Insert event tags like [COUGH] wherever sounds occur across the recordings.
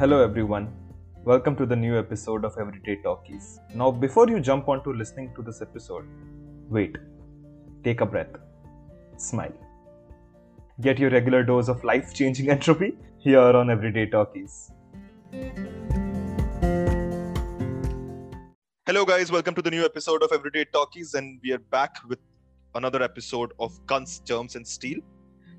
Hello, everyone. Welcome to the new episode of Everyday Talkies. Now, before you jump onto listening to this episode, wait, take a breath, smile. Get your regular dose of life changing [LAUGHS] entropy here on Everyday Talkies. Hello, guys. Welcome to the new episode of Everyday Talkies, and we are back with another episode of Guns, Germs, and Steel.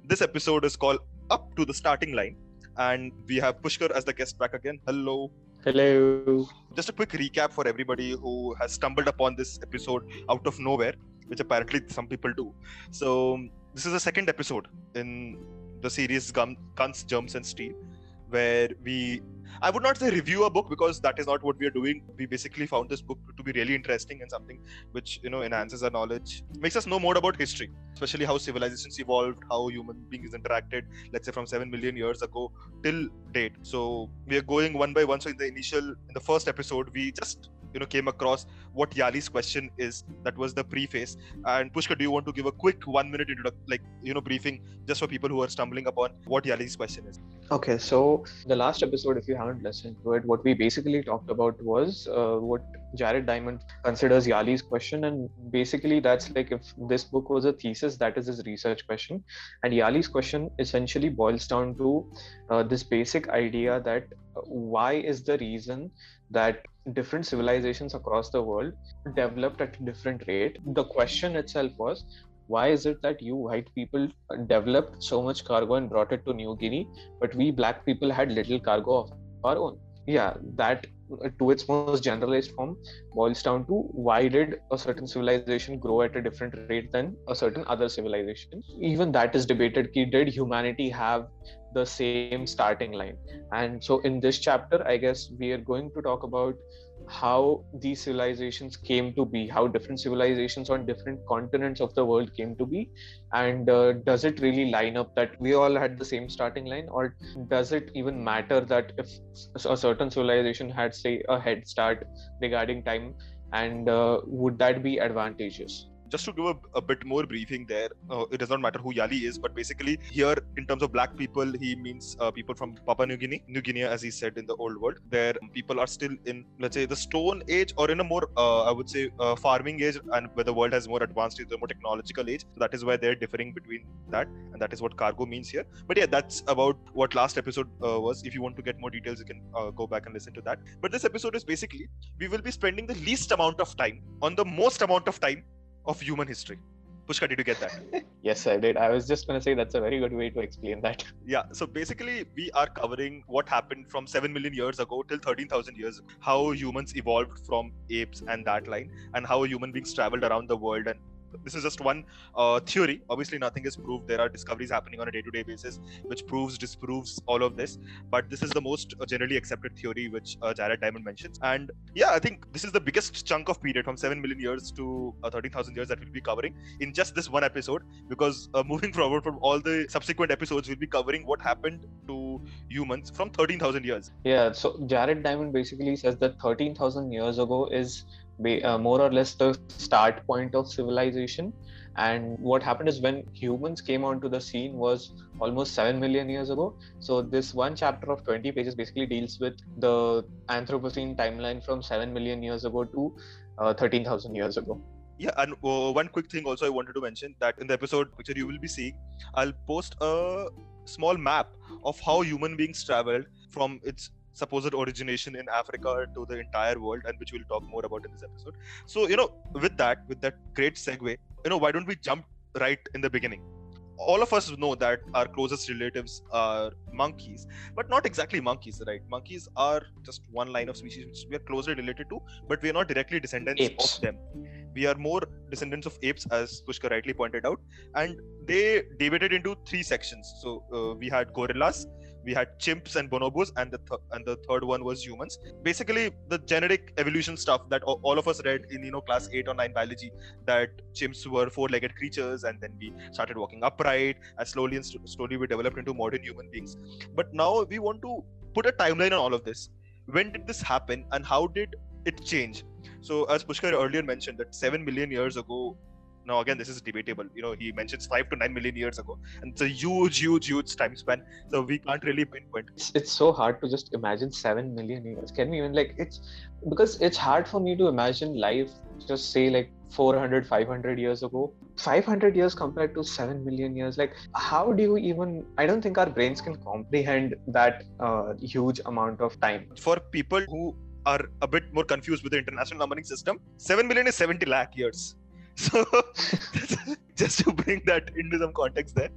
This episode is called Up to the Starting Line, and we have Pushkar as the guest back again. Hello. Hello. Just a quick recap for everybody who has stumbled upon this episode out of nowhere, which apparently some people do. So, this is the second episode in the series Gun, Guns, Germs, and Steel, where we I would not say review a book because that is not what we are doing. We basically found this book to be really interesting and something which you know enhances our knowledge, makes us know more about history, especially how civilizations evolved, how human beings interacted, let's say from seven million years ago till date. So we are going one by one. So in the initial, in the first episode, we just you know came across what Yali's question is. That was the preface. And Pushkar, do you want to give a quick one minute introduction, like you know briefing, just for people who are stumbling upon what Yali's question is? Okay, so the last episode, if you haven't listened to it, what we basically talked about was uh, what Jared Diamond considers Yali's question, and basically that's like if this book was a thesis, that is his research question, and Yali's question essentially boils down to uh, this basic idea that uh, why is the reason that different civilizations across the world developed at a different rate. The question itself was why is it that you white people developed so much cargo and brought it to New Guinea, but we black people had little cargo of our own? Yeah, that Uh, to its most generalized form boils down to why did a certain civilization grow at a different rate than a certain other civilization? Even that is debated did humanity have the same starting line? And so in this chapter i guess we are going to talk about how these civilizations came to be how different civilizations on different continents of the world came to be and uh, does it really line up that we all had the same starting line or does it even matter that if a certain civilization had say a head start regarding time and uh, would that be advantageous just to give a, a bit more briefing there, uh, it does not matter who Yali is, but basically here in terms of black people, he means uh, people from Papua New Guinea, New Guinea, as he said in the old world. There, people are still in, let's say, the Stone Age or in a more, uh, I would say, uh, farming age, and where the world has more advanced, the more technological age. So that is why they're differing between that, and that is what cargo means here. But yeah, that's about what last episode uh, was. If you want to get more details, you can uh, go back and listen to that. But this episode is basically we will be spending the least amount of time on the most amount of time of human history. Pushkar, did you get that? [LAUGHS] yes, I did. I was just going to say that's a very good way to explain that. [LAUGHS] Yeah. So basically, we are covering what happened from 7 million years ago till 13,000 years ago, how humans evolved from apes and that line, and how human beings traveled around the world and this is just one uh, theory. Obviously, nothing is proved. There are discoveries happening on a day-to-day basis, which proves, disproves all of this. But this is the most uh, generally accepted theory, which uh, Jared Diamond mentions. And yeah, I think this is the biggest chunk of period from seven million years to uh, thirteen thousand years that we'll be covering in just this one episode. Because uh, [LAUGHS] moving forward from all the subsequent episodes, we'll be covering what happened to humans from thirteen thousand years. Yeah. So Jared Diamond basically says that thirteen thousand years ago is uh, more or less the start point of civilization. And what happened is when humans came onto the scene was almost 7 million years ago. So this one chapter of 20 pages basically deals with the anthropocene timeline from 7 million years ago to uh, 13000 years ago. Yeah and uh, one quick thing also i wanted to mention that in the episode picture you will be seeing i'll post a small map of how human beings traveled from its supposed origination in Africa to the entire world, and which we'll talk more about in this episode. So, you know, with that, with that great segue, you know, why don't we jump right in the beginning? All of us know that our closest relatives are monkeys, but not exactly monkeys, right? Monkeys are just one line of species which we are closely related to, but we are not directly descendants apes. of them. We are more descendants of apes, as Pushkar rightly pointed out, and they divided into three sections. So uh, we had gorillas, we had chimps and bonobos and the th- and the third one was humans. Basically the genetic evolution stuff that all of us read in you know class 8 or 9 biology that chimps were four-legged creatures and then we started walking upright. And slowly and st- slowly we developed into modern human beings. But now we want to put a timeline on all of this. When did this happen and how did it change? So as pushkar earlier mentioned that 7 million years ago now again this is debatable. You know he mentions 5 to 9 million years ago and it's a huge huge huge time span so we can't really pinpoint. It's, it's so hard to just imagine 7 million years. Can we even like it's because it's hard for me to imagine life just say like 400 500 years ago. 500 years compared to 7 million years like how do you even i don't think our brains can comprehend that uh, huge amount of time. For people who are a bit more confused with the international numbering system 7 million is 70 lakh years [LAUGHS] so just to bring that into some context there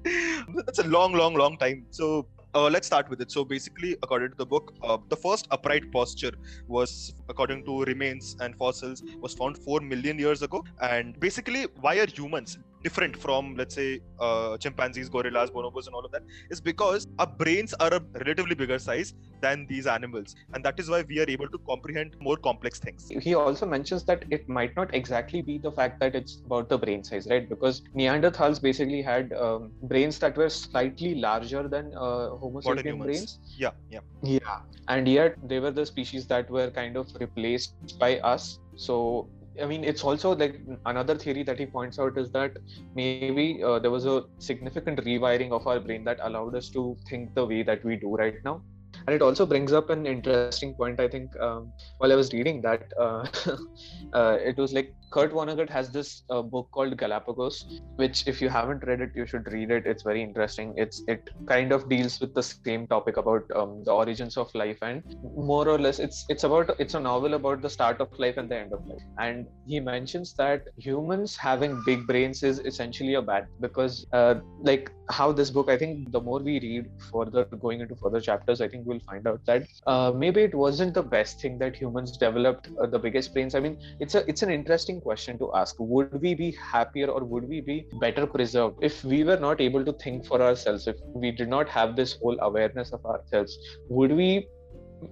that's a long long long time so uh, let's start with it. So basically, according to the book, uh, the first upright posture was, according to remains and fossils, was found four million years ago. And basically, why are humans different from, let's say, uh, chimpanzees, gorillas, bonobos, and all of that? Is because our brains are a relatively bigger size than these animals, and that is why we are able to comprehend more complex things. He also mentions that it might not exactly be the fact that it's about the brain size, right? Because Neanderthals basically had um, brains that were slightly larger than uh, Homo sapien brains. Yeah, yeah. Yeah. And yet they were the species that were kind of replaced by us. So I mean, it's also like another theory that he points out is that maybe uh, there was a significant rewiring of our brain that allowed us to think the way that we do right now and it also brings up an interesting point i think um, while i was reading that uh, [LAUGHS] uh, it was like kurt vonnegut has this uh, book called galapagos which if you haven't read it you should read it. It's very interesting. It's it kind of deals with the same topic about um, the origins of life and more or less it's it's about it's a novel about the start of life and the end of life. And he mentions that humans having big brains is essentially a bad because uh, like how this book i think the more we read further going into further chapters i think we'll find out that uh, maybe it wasn't the best thing that humans developed uh, the biggest brains. I mean it's a it's an interesting question to ask. Would we be happier or would we be better preserved if we were not able to think for ourselves if we did not have this whole awareness of ourselves? Would we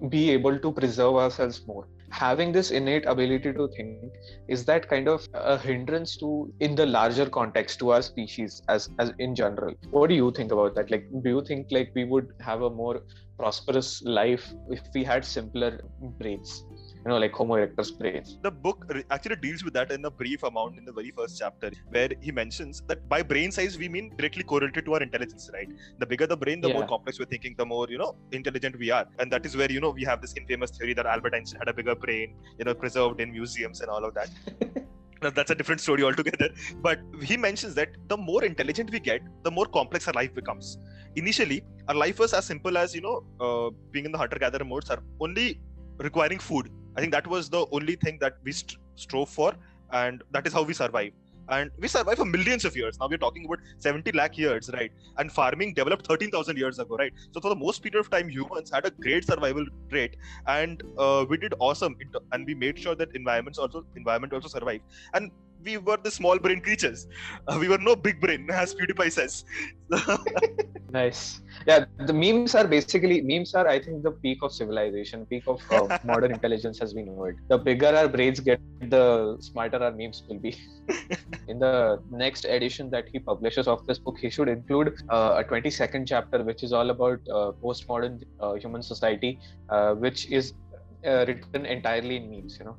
be able to preserve ourselves more having this innate ability to think is that kind of a hindrance to in the larger context to our species as as in general. What do you think about that? Like do you think like we would have a more prosperous life if we had simpler brains you know, like Homo erectus brains. The book actually deals with that in a brief amount in the very first chapter, where he mentions that by brain size we mean directly correlated to our intelligence, right? The bigger the brain, the yeah. more complex we're thinking, the more you know intelligent we are, and that is where you know we have this infamous theory that Albert Einstein had a bigger brain, you know, preserved in museums and all of that. [LAUGHS] that's a different story altogether. But he mentions that the more intelligent we get, the more complex our life becomes. Initially, our life was as simple as you know, uh, being in the hunter-gatherer modes, are only requiring food I think that was the only thing that we st- strove for, and that is how we survive. And we survive for millions of years. Now we're talking about 70 lakh years, right? And farming developed 13,000 years ago, right? So for the most period of time, humans had a great survival rate, and uh, we did awesome. And we made sure that environments also environment also survived. And we were the small brain creatures. Uh, we were no big brain, as PewDiePie says. [LAUGHS] nice. Yeah, the memes are basically memes are I think the peak of civilization, peak of uh, [LAUGHS] modern intelligence as we know it. The bigger our brains get, the smarter our memes will be. [LAUGHS] In the next edition that he publishes of this book, he should include uh, a 22nd chapter, which is all about uh, postmodern uh, human society, uh, which is written entirely in memes. You know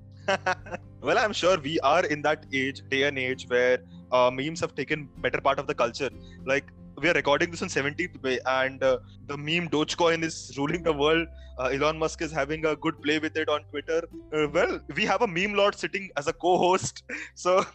well, I'm sure we are in that age, day and age, where uh, memes have taken better part of the culture. Like we are recording this on 17th May, and uh, the meme Dogecoin is ruling the world. Uh, Elon Musk is having a good play with it on Twitter. Uh, well, we have a meme lord sitting as a co-host, [LAUGHS] so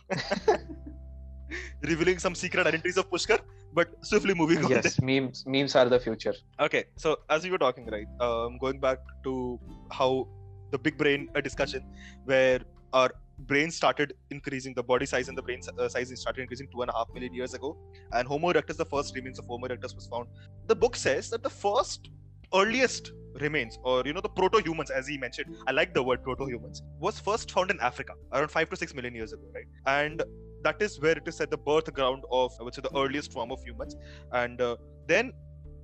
[LAUGHS] revealing some secret identities of Pushkar. But swiftly moving on. Yes, memes memes are the future. Okay, so as we were talking, right, um, going back to how the big brain a discussion where our brain started increasing the body size and the brain uh, size started increasing two and a half million years ago. And homo erectus the first remains of homo erectus was found. The book says that the first earliest remains or you know the proto-humans as he mentioned i like the word proto-humans was first found in africa around 5 to 6 million years ago right? And that is where it is said the birth ground of i would say the earliest form of humans. And uh, then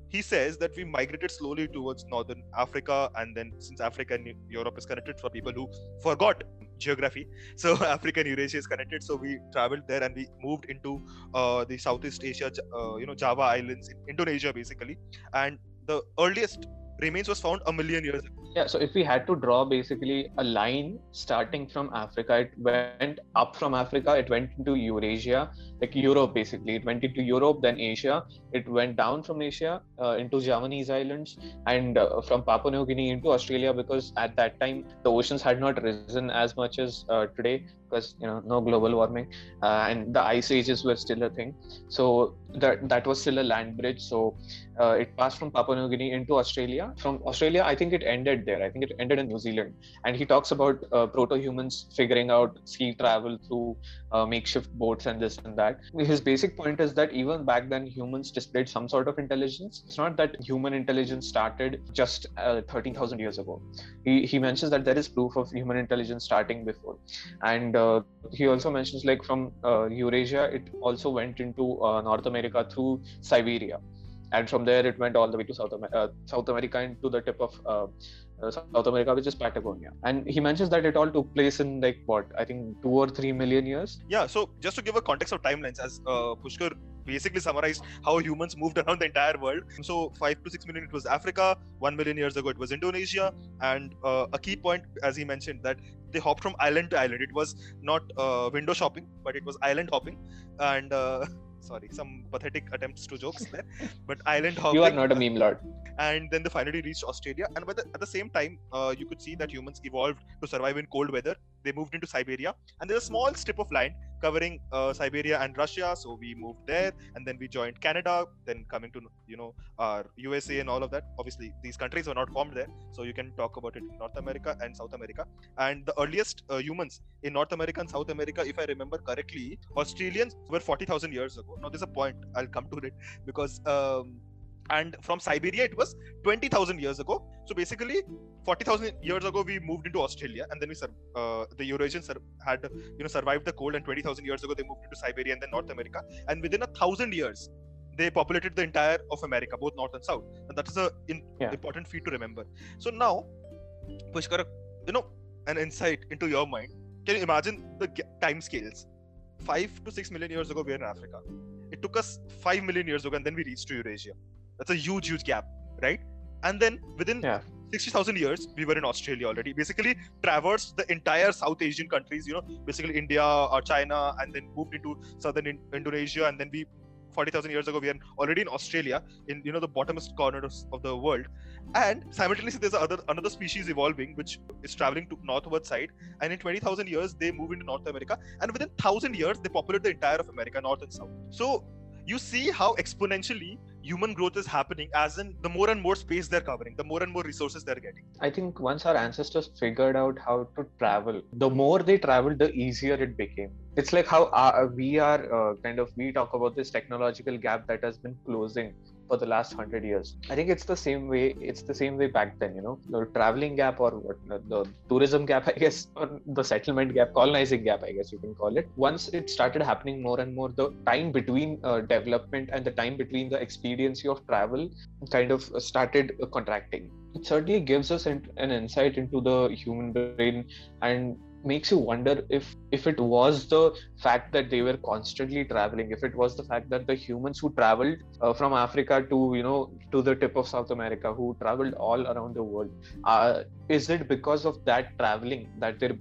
he says that we migrated slowly towards northern Africa, and then since Africa and Europe is connected for people who forgot geography, [LAUGHS] so Africa and Eurasia is connected. So we traveled there and we moved into uh, the Southeast Asia, uh, you know, Java Islands, in Indonesia basically, and the earliest remains was found a million years ago. Yeah, so if we had to draw basically a line starting from Africa, it went up from Africa, it went into Eurasia, like Europe basically. It went into Europe, then Asia. It went down from Asia uh, into Javanese islands and uh, from Papua New Guinea into Australia because at that time the oceans had not risen as much as uh, today because you know no global warming uh, and the ice ages were still a thing. So that that was still a land bridge. So uh, it passed from Papua New Guinea into Australia. From Australia, I think it ended there. I think it ended in New Zealand. And he talks about uh, proto-humans figuring out sea travel through makeshift boats and this and that. His basic point is that even back then, humans displayed some sort of intelligence. It's not that human intelligence started just uh, 13,000 years ago. He, he mentions that there is proof of human intelligence starting before. And uh, he also mentions like from uh, Eurasia, it also went into North America through Siberia and from there it went all the way to South, uh, South America and to the tip of uh, uh, South America, which is Patagonia. And he mentions that it all took place in like what I think two or three million years. Yeah. So just to give a context of timelines, as uh, Pushkar basically summarized how humans moved [LAUGHS] around the entire world. So five to six million it was Africa. One million years ago it was Indonesia. And uh, a key point, as he mentioned, that they hopped from island to island. It was not uh, window shopping, but it was island hopping. And uh, [LAUGHS] sorry some pathetic attempts to jokes there but island hopping you are not a meme lord and then they finally reached australia and the, at the same time uh, you could see that humans evolved to survive in cold weather they moved into siberia and there's a small strip of land covering uh, Siberia and Russia. So we moved there, and then we joined Canada. Then coming to you know our USA and all of that. Obviously, these countries were not formed there, so you can talk about it North America and South America. And the earliest uh, humans in North America and South America, if I remember correctly, Australians were 40,000 years ago. Now there's a point I'll come to it because. Um, and from Siberia it was 20,000 years ago. So basically, 40,000 years ago we moved into Australia, and then we uh, the Eurasians had you know survived the cold, and 20,000 years ago they moved into Siberia and then North America, and within a thousand years they populated the entire of America, both North and South, and that is a in, yeah. important feat to remember. So now, Pushkar, you know, an insight into your mind. Can you imagine the time scales? Five to six million years ago, we were in Africa. It took us five million years ago, and then we reached to Eurasia that's a huge, huge gap, right? And then within yeah. 60,000 years, we were in Australia already. Basically, traversed the entire South Asian countries, you know, basically India or China, and then moved into southern in- Indonesia, and then we 40,000 years ago, we are already in Australia, in you know the bottomest corners of the world, and simultaneously there's other another species evolving which is traveling to northward side, and in 20,000 years they move into North America, and within thousand years they populate the entire of America, north and south. So you see how exponentially human growth is happening as in the more and more space they're covering the more and more resources they're getting. I think once our ancestors figured out how to travel the more they traveled the easier it became. It's like how uh, we are uh, kind of we talk about this technological gap that has been closing for the last hundred years. I think it's the same way. It's the same way back then. You know, the traveling gap or what the tourism gap, [LAUGHS] I guess, or the settlement gap, colonizing gap, I guess you can call it. Once it started happening more and more, the time between uh, development and the time between the expediency of travel kind of started contracting. It certainly gives us an insight into the human brain and makes you wonder if if it was the fact that they were constantly traveling if it was the fact that the humans who traveled uh, from africa to you know to the tip of south america who traveled all around the world uh, is it because of that traveling that their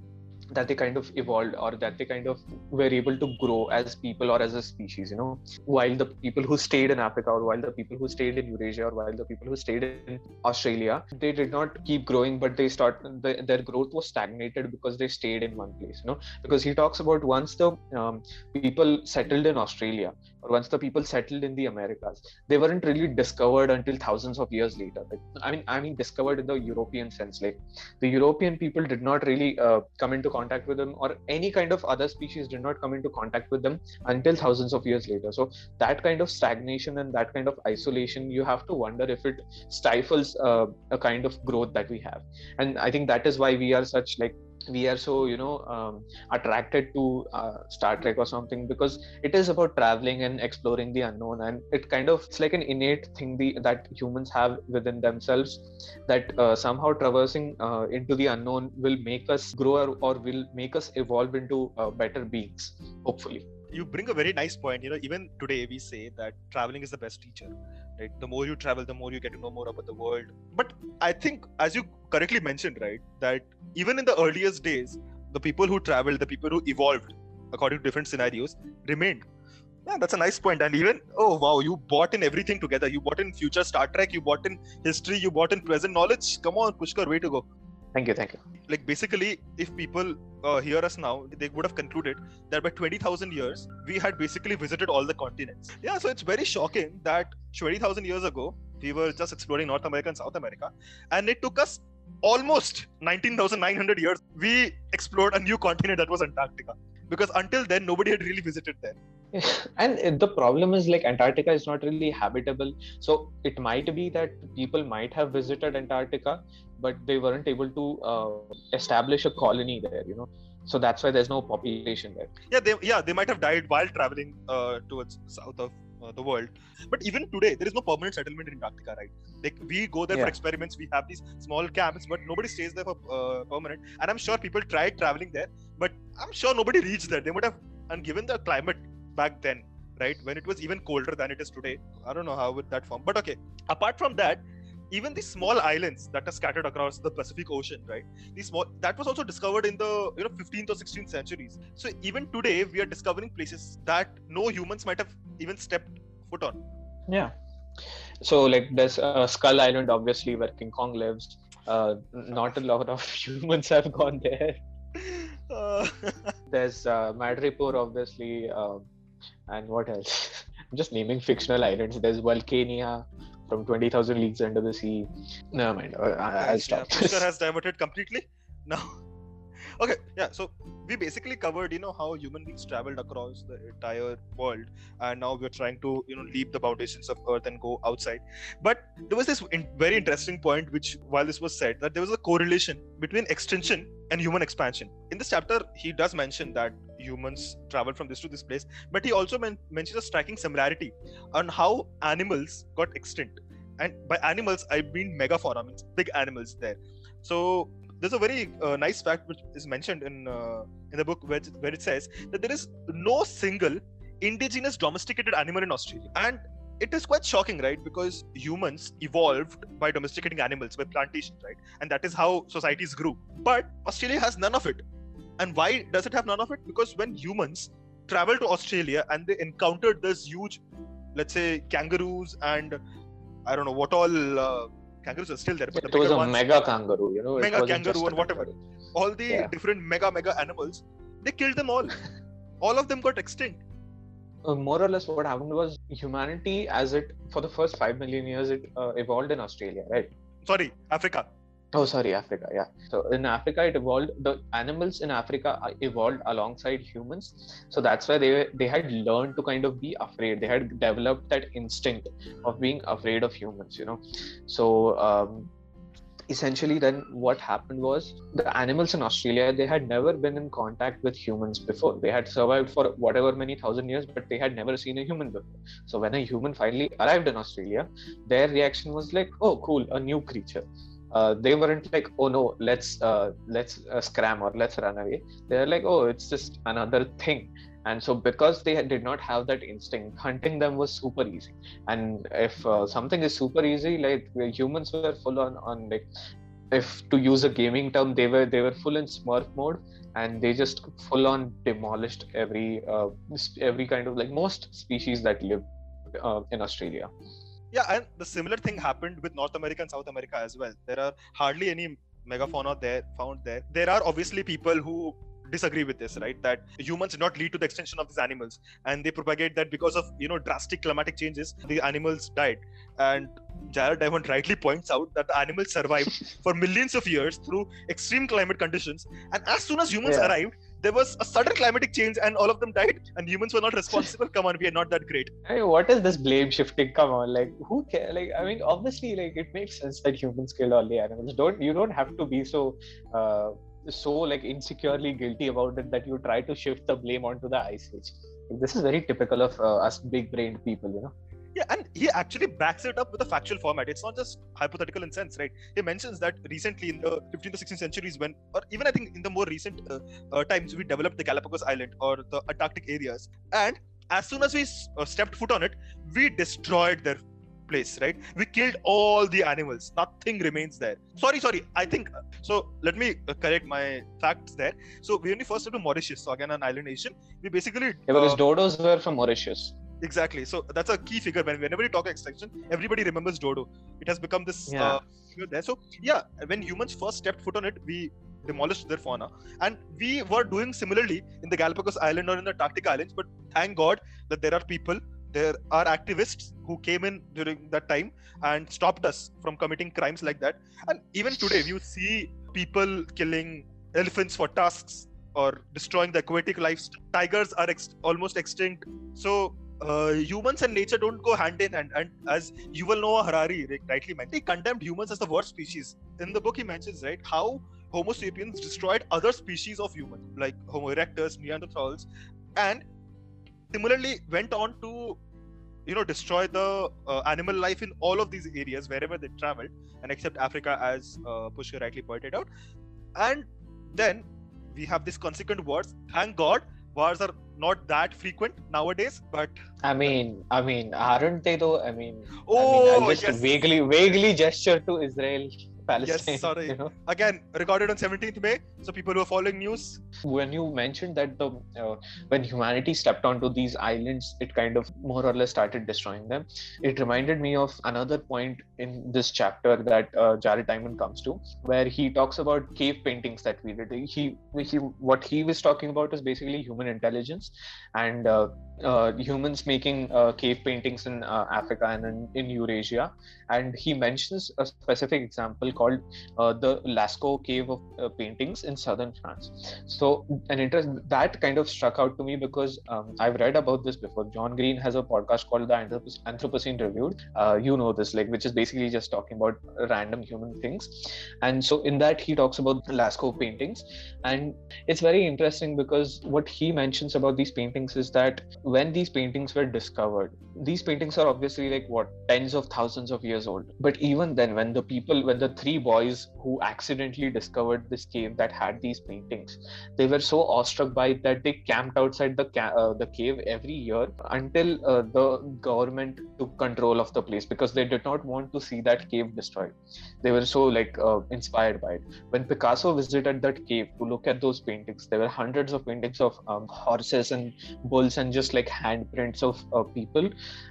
that they kind of evolved or that they kind of were able to grow as people or as a species you know. While the people who stayed in africa or while the people who stayed in eurasia or while the people who stayed in australia they did not keep growing but they start the, their growth was stagnated because they stayed in one place you know. Because he talks about once the um, people settled in australia or once the people settled in the Americas, they weren't really discovered until thousands of years later. Like, I mean, I mean, discovered in the European sense. Like the European people did not really uh, come into contact with them, or any kind of other species did not come into contact with them until thousands of years later. So that kind of stagnation and that kind of isolation, you have to wonder if it stifles uh, a kind of growth that we have. And I think that is why we are such like we are so you know um, attracted to uh, star trek or something because it is about traveling and exploring the unknown and it kind of it's like an innate thing the, that humans have within themselves that uh, somehow traversing uh, into the unknown will make us grow or, or will make us evolve into uh, better beings hopefully you bring a very nice point you know even today we say that traveling is the best teacher right the more you travel the more you get to know more about the world but i think as you correctly mentioned, right, that even in the earliest days, the people who traveled, the people who evolved according to different scenarios, remained. Yeah, that's a nice point. And even, oh wow, you bought in everything together. You bought in future Star Trek, you bought in history, you bought in present knowledge. Come on, Pushkar, way to go. Thank you, thank you. Like basically, if people uh, hear us now, they would have concluded that by 20,000 years, we had basically visited all the continents. Yeah, so it's very shocking that 20,000 years ago, we were just exploring North America and South America, and it took us almost 19,900 years. We explored a new continent that was Antarctica because until then, nobody had really visited there. [LAUGHS] and the problem is like Antarctica is not really habitable. So it might be that people might have visited Antarctica, but they weren't able to uh, establish a colony there. You know, so that's why there's no population there. Yeah, they yeah they might have died while traveling uh, towards south of uh, the world. But even today, there is no permanent settlement in Antarctica, right? Like we go there Yeah. for experiments, we have these small camps, but nobody stays there for uh, permanent. And I'm sure people tried traveling there, but I'm sure nobody reached there. They would have, and given the climate back then, right, when it was even colder than it is today, I don't know how would that form. But okay, apart from that. Even the small islands that are scattered across the Pacific Ocean, right? These small that was also discovered in the you know 15th or 16th centuries. So even today, we are discovering places that no humans might have even stepped foot on. Yeah. So like there's uh, Skull Island, obviously, where King Kong lives. Uh, not a lot of [LAUGHS] humans have gone there. [LAUGHS] Uh, [LAUGHS] There's uh, Madripoor, obviously, um, and what else? I'm just naming fictional islands. There's Vulcania from 20,000 Leagues Under the Sea. Never mind. Uh, I- I'll yeah, stop. Pushkar [LAUGHS] has diverted completely. Now, [LAUGHS] okay, yeah. So we basically covered, you know, how human beings traveled across the entire world, and now we're trying to, you know, leap the foundations of Earth and go outside. But there was this in- very interesting point, which while this was said, that there was a correlation between extinction and human expansion. In this chapter, he does mention that humans traveled from this to this place, but he also men- mentions a striking similarity on how animals got extinct. And by animals, I mean megafauna, means big animals there. So there's a very uh, nice fact which is mentioned in uh, in the book where where it says that there is no single indigenous domesticated animal in Australia, and it is quite shocking, right? Because humans evolved by domesticating animals by plantation, right? And that is how societies grew. But Australia has none of it. And why does it have none of it? Because when humans traveled to Australia and they encountered this huge, let's say, kangaroos and I don't know what all uh, kangaroos are still there, but the It was a ones, mega kangaroo, you know. Mega kangaroo and whatever. kangaroo. all the Yeah. different mega mega animals, they killed them all. [LAUGHS] all of them got extinct. Uh, more or less, what happened was humanity, as it for the first five million years, it uh, evolved in Australia, right? Sorry, Africa. Oh, sorry, Africa. Yeah. So in Africa, it evolved. The animals in Africa uh, evolved alongside humans. So that's why they they had learned to kind of be afraid. They had developed that instinct of being afraid of humans. You know. So um, essentially, then what happened was the animals in Australia they had never been in contact with humans before. They had survived for whatever many thousand years, but they had never seen a human before. So when a human finally arrived in Australia, their reaction was like, "Oh, cool, a new creature." Uh, they weren't like oh no let's uh, let's uh, scram or let's run away. They're like oh it's just another thing. And so because they did not have that instinct hunting them was super easy. And if uh, something is super easy like humans were full on on like if to use a gaming term they were they were full in smurf mode and they just full on demolished every uh, every kind of like most species that live uh, in australia Yeah, and the similar thing happened with North America and South America as well. There are hardly any megafauna there found there. There are obviously people who disagree with this, right? That humans did not lead to the extinction of these animals, and they propagate that because of you know drastic climatic changes, the animals died. And Jared Diamond [LAUGHS] rightly points out that the animals survived for millions of years through extreme climate conditions, and as soon as humans Yeah. arrived, there was a sudden climatic change, and all of them died, and humans were not responsible. Come on, we are not that great. I mean, what is this blame shifting? Come on, like who care? Like, I mean, obviously, like it makes sense that humans killed all the animals. Don't you don't have to be so, uh, so like insecurely guilty about it that you try to shift the blame onto the ice age. This is very typical of uh, us big-brained people, you know. Yeah, and he actually backs it up with a factual format. It's not just hypothetical in sense, right? He mentions that recently in the 15th or 16th centuries, when, or even I think in the more recent uh, uh, times, we developed the Galapagos Island or the Antarctic areas, and as soon as we uh, stepped foot on it, we destroyed their place, right? We killed all the animals. Nothing remains there. Sorry, sorry. I think so. Let me uh, correct my facts there. So we only first went to Mauritius, so again an island nation. We basically Yeah, because uh, dodos were from Mauritius. Exactly. So that's a key figure. When whenever you talk extinction, everybody remembers dodo. It has become this Yeah. uh, there. So yeah, when humans first stepped foot on it, we demolished their fauna, and we were doing similarly in the Galapagos Island or in the Antarctic Islands. But thank God that there are people, there are activists who came in during that time and stopped us from committing crimes like that. And even today, you see people killing elephants for tusks or destroying the aquatic life. Tigers are ex- almost extinct. So uh, humans and nature don't go hand in hand. And as Yuval Noah Harari rightly mentioned, he condemned humans as the worst species. In the book, he mentions right how Homo sapiens destroyed other species of humans, like Homo erectus, Neanderthals, and similarly went on to, you know, destroy the uh, animal life in all of these areas wherever they traveled, and except Africa, as uh, Pushkar rightly pointed out. And then we have these consequent wars. Thank God, wars are not that frequent nowadays. But I mean, I mean, aren't they though? I mean, oh, I mean, I'll oh, just yes, vaguely, vaguely gesture to Israel, Palestine. sorry. You know, again recorded on 17th May. So people who are following news, when you mentioned that the uh, when humanity stepped onto these islands, it kind of more or less started destroying them. It reminded me of another point in this chapter that uh, Jared Diamond comes to, where he talks about cave paintings that we did. He, he, what he was talking about is basically human intelligence and uh, uh, humans making uh, cave paintings in uh, Africa and in, in Eurasia. And he mentions a specific example called uh, the Lascaux cave of uh, paintings in southern France. So, an interest that kind of struck out to me because um, I've read about this before. John Green has a podcast called the Anthropocene Reviewed. Uh, you know this, like, which is basically just talking about random human things. And so, in that, he talks about the Lascaux paintings, and it's very interesting because what he mentions about these paintings is that when these paintings were discovered, these paintings are obviously like what tens of thousands of years old. But even then, when the people, when the three boys who accidentally discovered this cave that had these paintings, they were so awestruck by it that they camped outside the ca- uh, the cave every year until uh, the government took control of the place because they did not want to see that cave destroyed. They were so like uh, inspired by it. When Picasso visited that cave to look at those paintings, there were hundreds of paintings of um, horses and bulls and just like handprints of uh, people.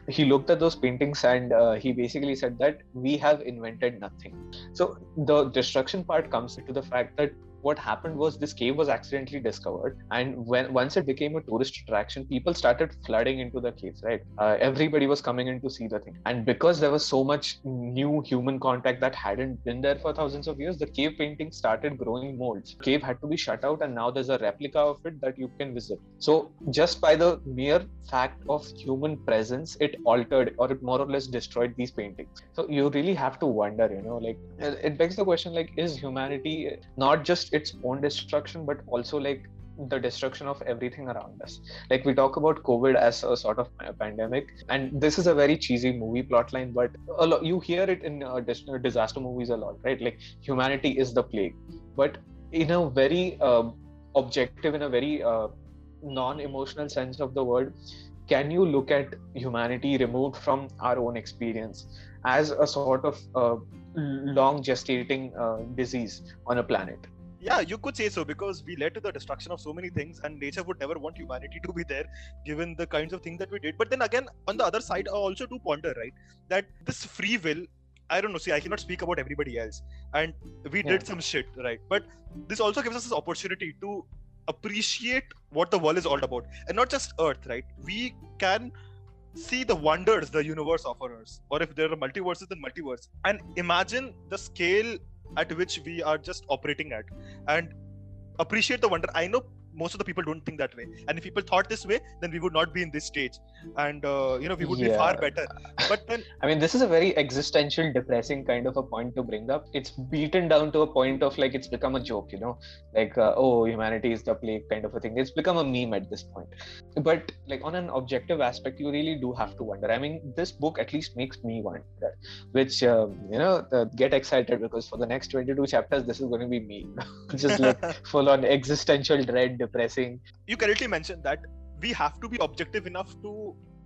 He looked at those paintings and uh, he basically said that we have invented nothing. So the destruction part comes into the fact that what happened was this cave was accidentally discovered and when once it became a tourist attraction people started flooding into the caves right? Uh, everybody was coming in to see the thing. And because there was so much new human contact that hadn't been there for thousands of years the cave painting started growing molds. Cave had to be shut out and now there's a replica of it that you can visit. So just by the mere fact of human presence it altered or it more or less destroyed these paintings. So you really have to wonder you know like it begs the question like is humanity not just its own destruction but also like the destruction of everything around us. Like we talk about covid as a sort of pandemic and this is a very cheesy movie plotline but a lot, you hear it in uh, disaster movies a lot right? Like humanity is the plague. But in a very uh, objective in a very uh, non-emotional sense of the word can you look at humanity removed from our own experience as a sort of uh, long gestating uh, disease on a planet yeah, you could say so because we led to the destruction of so many things, and nature would never want humanity to be there, given the kinds of things that we did. But then again, on the other side, I also do ponder, right, that this free will. I don't know. See, I cannot speak about everybody else, and we Yeah. did some shit, right? But this also gives us this opportunity to appreciate what the world is all about, and not just Earth, right? We can see the wonders the universe offers, or if there are multiverses, then multiverse, and imagine the scale at which we are just operating at. And appreciate the wonder. I know most of the people don't think that way and if people thought this way then we would not be in this stage and uh, you know we would be far better but then I mean, this is a very existential, depressing kind of a point to bring up. It's beaten down to a point of like it's become a joke, you know, like uh, oh, humanity is the plague kind of a thing. It's become a meme at this point. But like on an objective aspect, you really do have to wonder. I mean, this book at least makes me wonder, which um, you know, uh, get excited because for the next 22 chapters, this is going to be me, [LAUGHS] just like [LAUGHS] full on existential dread, depressing. you correctly mentioned that we have to be objective enough to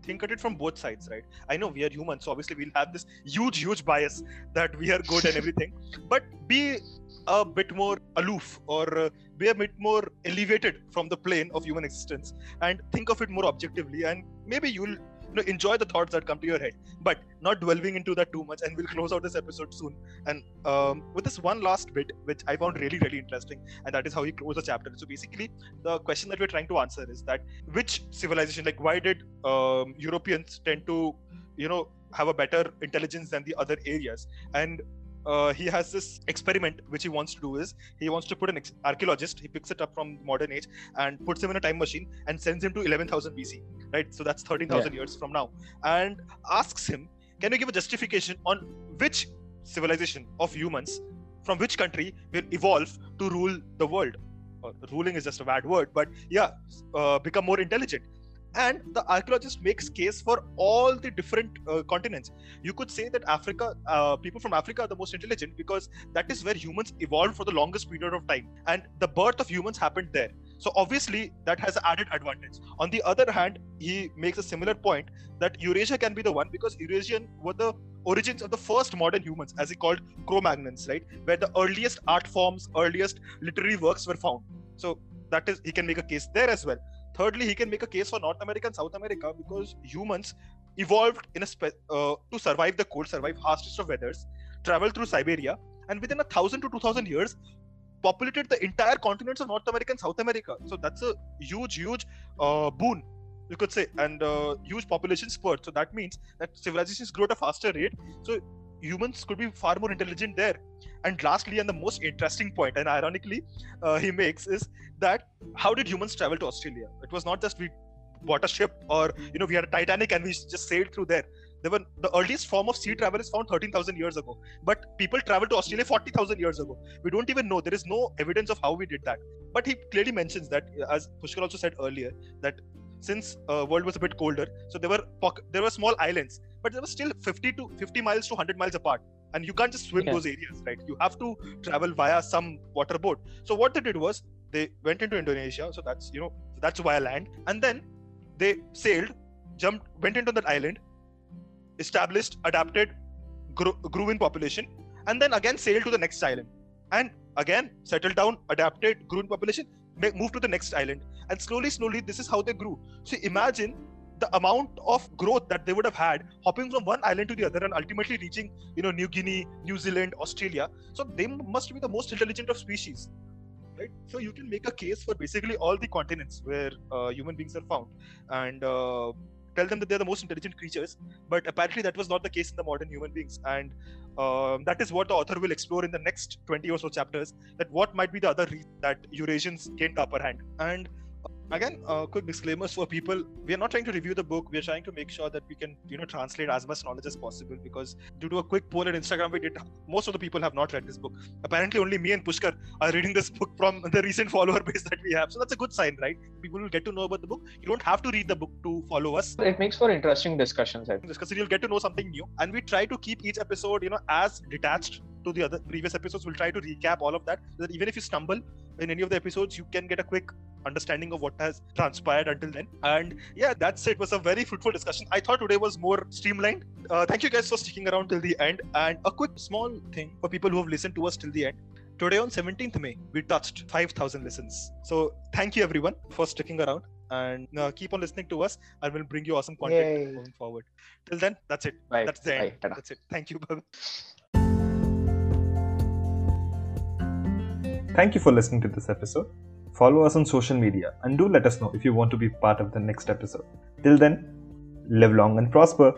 think at it from both sides, right? I know we are humans, so obviously we'll have this huge, huge bias that we are good and [LAUGHS] everything. But be a bit more aloof or uh, be a bit more elevated from the plane of human existence and think of it more objectively, and maybe you'll enjoy the thoughts that come to your head, but not dwelling into that too much. And we'll close out this episode soon. And um, with this one last bit, which I found really, really interesting, and that is how he closed the chapter. So basically, the question that we're trying to answer is that which civilization, like why did um, Europeans tend to, you know, have a better intelligence than the other areas? And uh, he has this experiment which he wants to do is he wants to put an ex- archaeologist he picks it up from modern age and puts him in a time machine and sends him to 11000 bc right? So that's 13000 yeah. years from now. And asks him can you give a justification on which civilization of humans from which country will evolve to rule the world? Uh, ruling is just a bad word but yeah uh, become more intelligent and the archaeologist makes case for all the different uh, continents. You could say that africa uh, people from africa are the most intelligent because that is where humans evolved for the longest period of time. And the birth of humans happened there. So obviously that has added advantage. On the other hand he makes a similar point that eurasia can be the one because eurasian were the origins of the first modern humans as he called cro-magnons right? Where the earliest art forms earliest literary works were found. So that is he can make a case there as well thirdly he can make a case for north america and south america because humans evolved in a spe- uh, to survive the cold survive harshest of weathers travel through siberia and within a thousand to two thousand years populated the entire continents of north america and south america. So that's a huge huge uh, boon you could say and uh, huge population spurt. So that means that civilizations grow at a faster rate. So humans could be far more intelligent there. And lastly and the most interesting point and ironically uh, he makes is that how did humans travel to australia? It was not just we bought a ship or you know we had a titanic and we just sailed through there. There were the earliest form of sea travel is found 13000 years ago. But people traveled to australia 40000 years ago. We don't even know. There is no evidence of how we did that. But he clearly mentions that as pushkar also said earlier that since uh, world was a bit colder so there were there were small islands but there were still 50 to 50 miles to 100 miles apart and you can't just swim those areas right? You have to travel via some water boat. So what they did was they went into indonesia so that's you know that's via land and then they sailed jumped went into that island established adapted grew, grew in population and then again sailed to the next island and again settled down adapted grew in population moved to the next island. And slowly slowly this is how they grew. So imagine the amount of growth that they would have had hopping from one island to the other and ultimately reaching you know new guinea new zealand australia. So they must be the most intelligent of species right? So you can make a case for basically all the continents where uh, human beings are found. And uh, tell them that they're the most intelligent creatures but apparently that was not the case in the modern human beings. And um, that is what the author will explore in the next 20 or so chapters that what might be the other reason that eurasians gained the upper hand. And again uh, quick disclaimers for people we are not trying to review the book. We are trying to make sure that we can you know translate as much knowledge as possible because due to a quick poll on instagram we did most of the people have not read this book. Apparently only me and pushkar are reading this book from the recent [LAUGHS] follower base that we have. So that's a good sign right? People will get to know about the book. You don't have to read the book to follow us. It makes for interesting discussions i think. Discussion you'll get to know something new. And we try to keep each episode you know as detached to the other previous episodes we'll try to recap all of that so that even if you stumble in any of the episodes you can get a quick understanding of what has transpired until then. And yeah, that's it. it was a very fruitful discussion. I thought today was more streamlined. Uh, thank you guys for sticking around till the end. And a quick small thing for people who have listened to us till the end. Today on 17th May, we touched 5,000 listens. So thank you everyone for sticking around and uh, keep on listening to us and we'll bring you awesome content Yay. going forward. Till then, that's it. Bye. That's the end. Bye. That's it. Thank you. Thank you for listening to this episode. Follow us on social media and do let us know if you want to be part of the next episode. Till then, live long and prosper.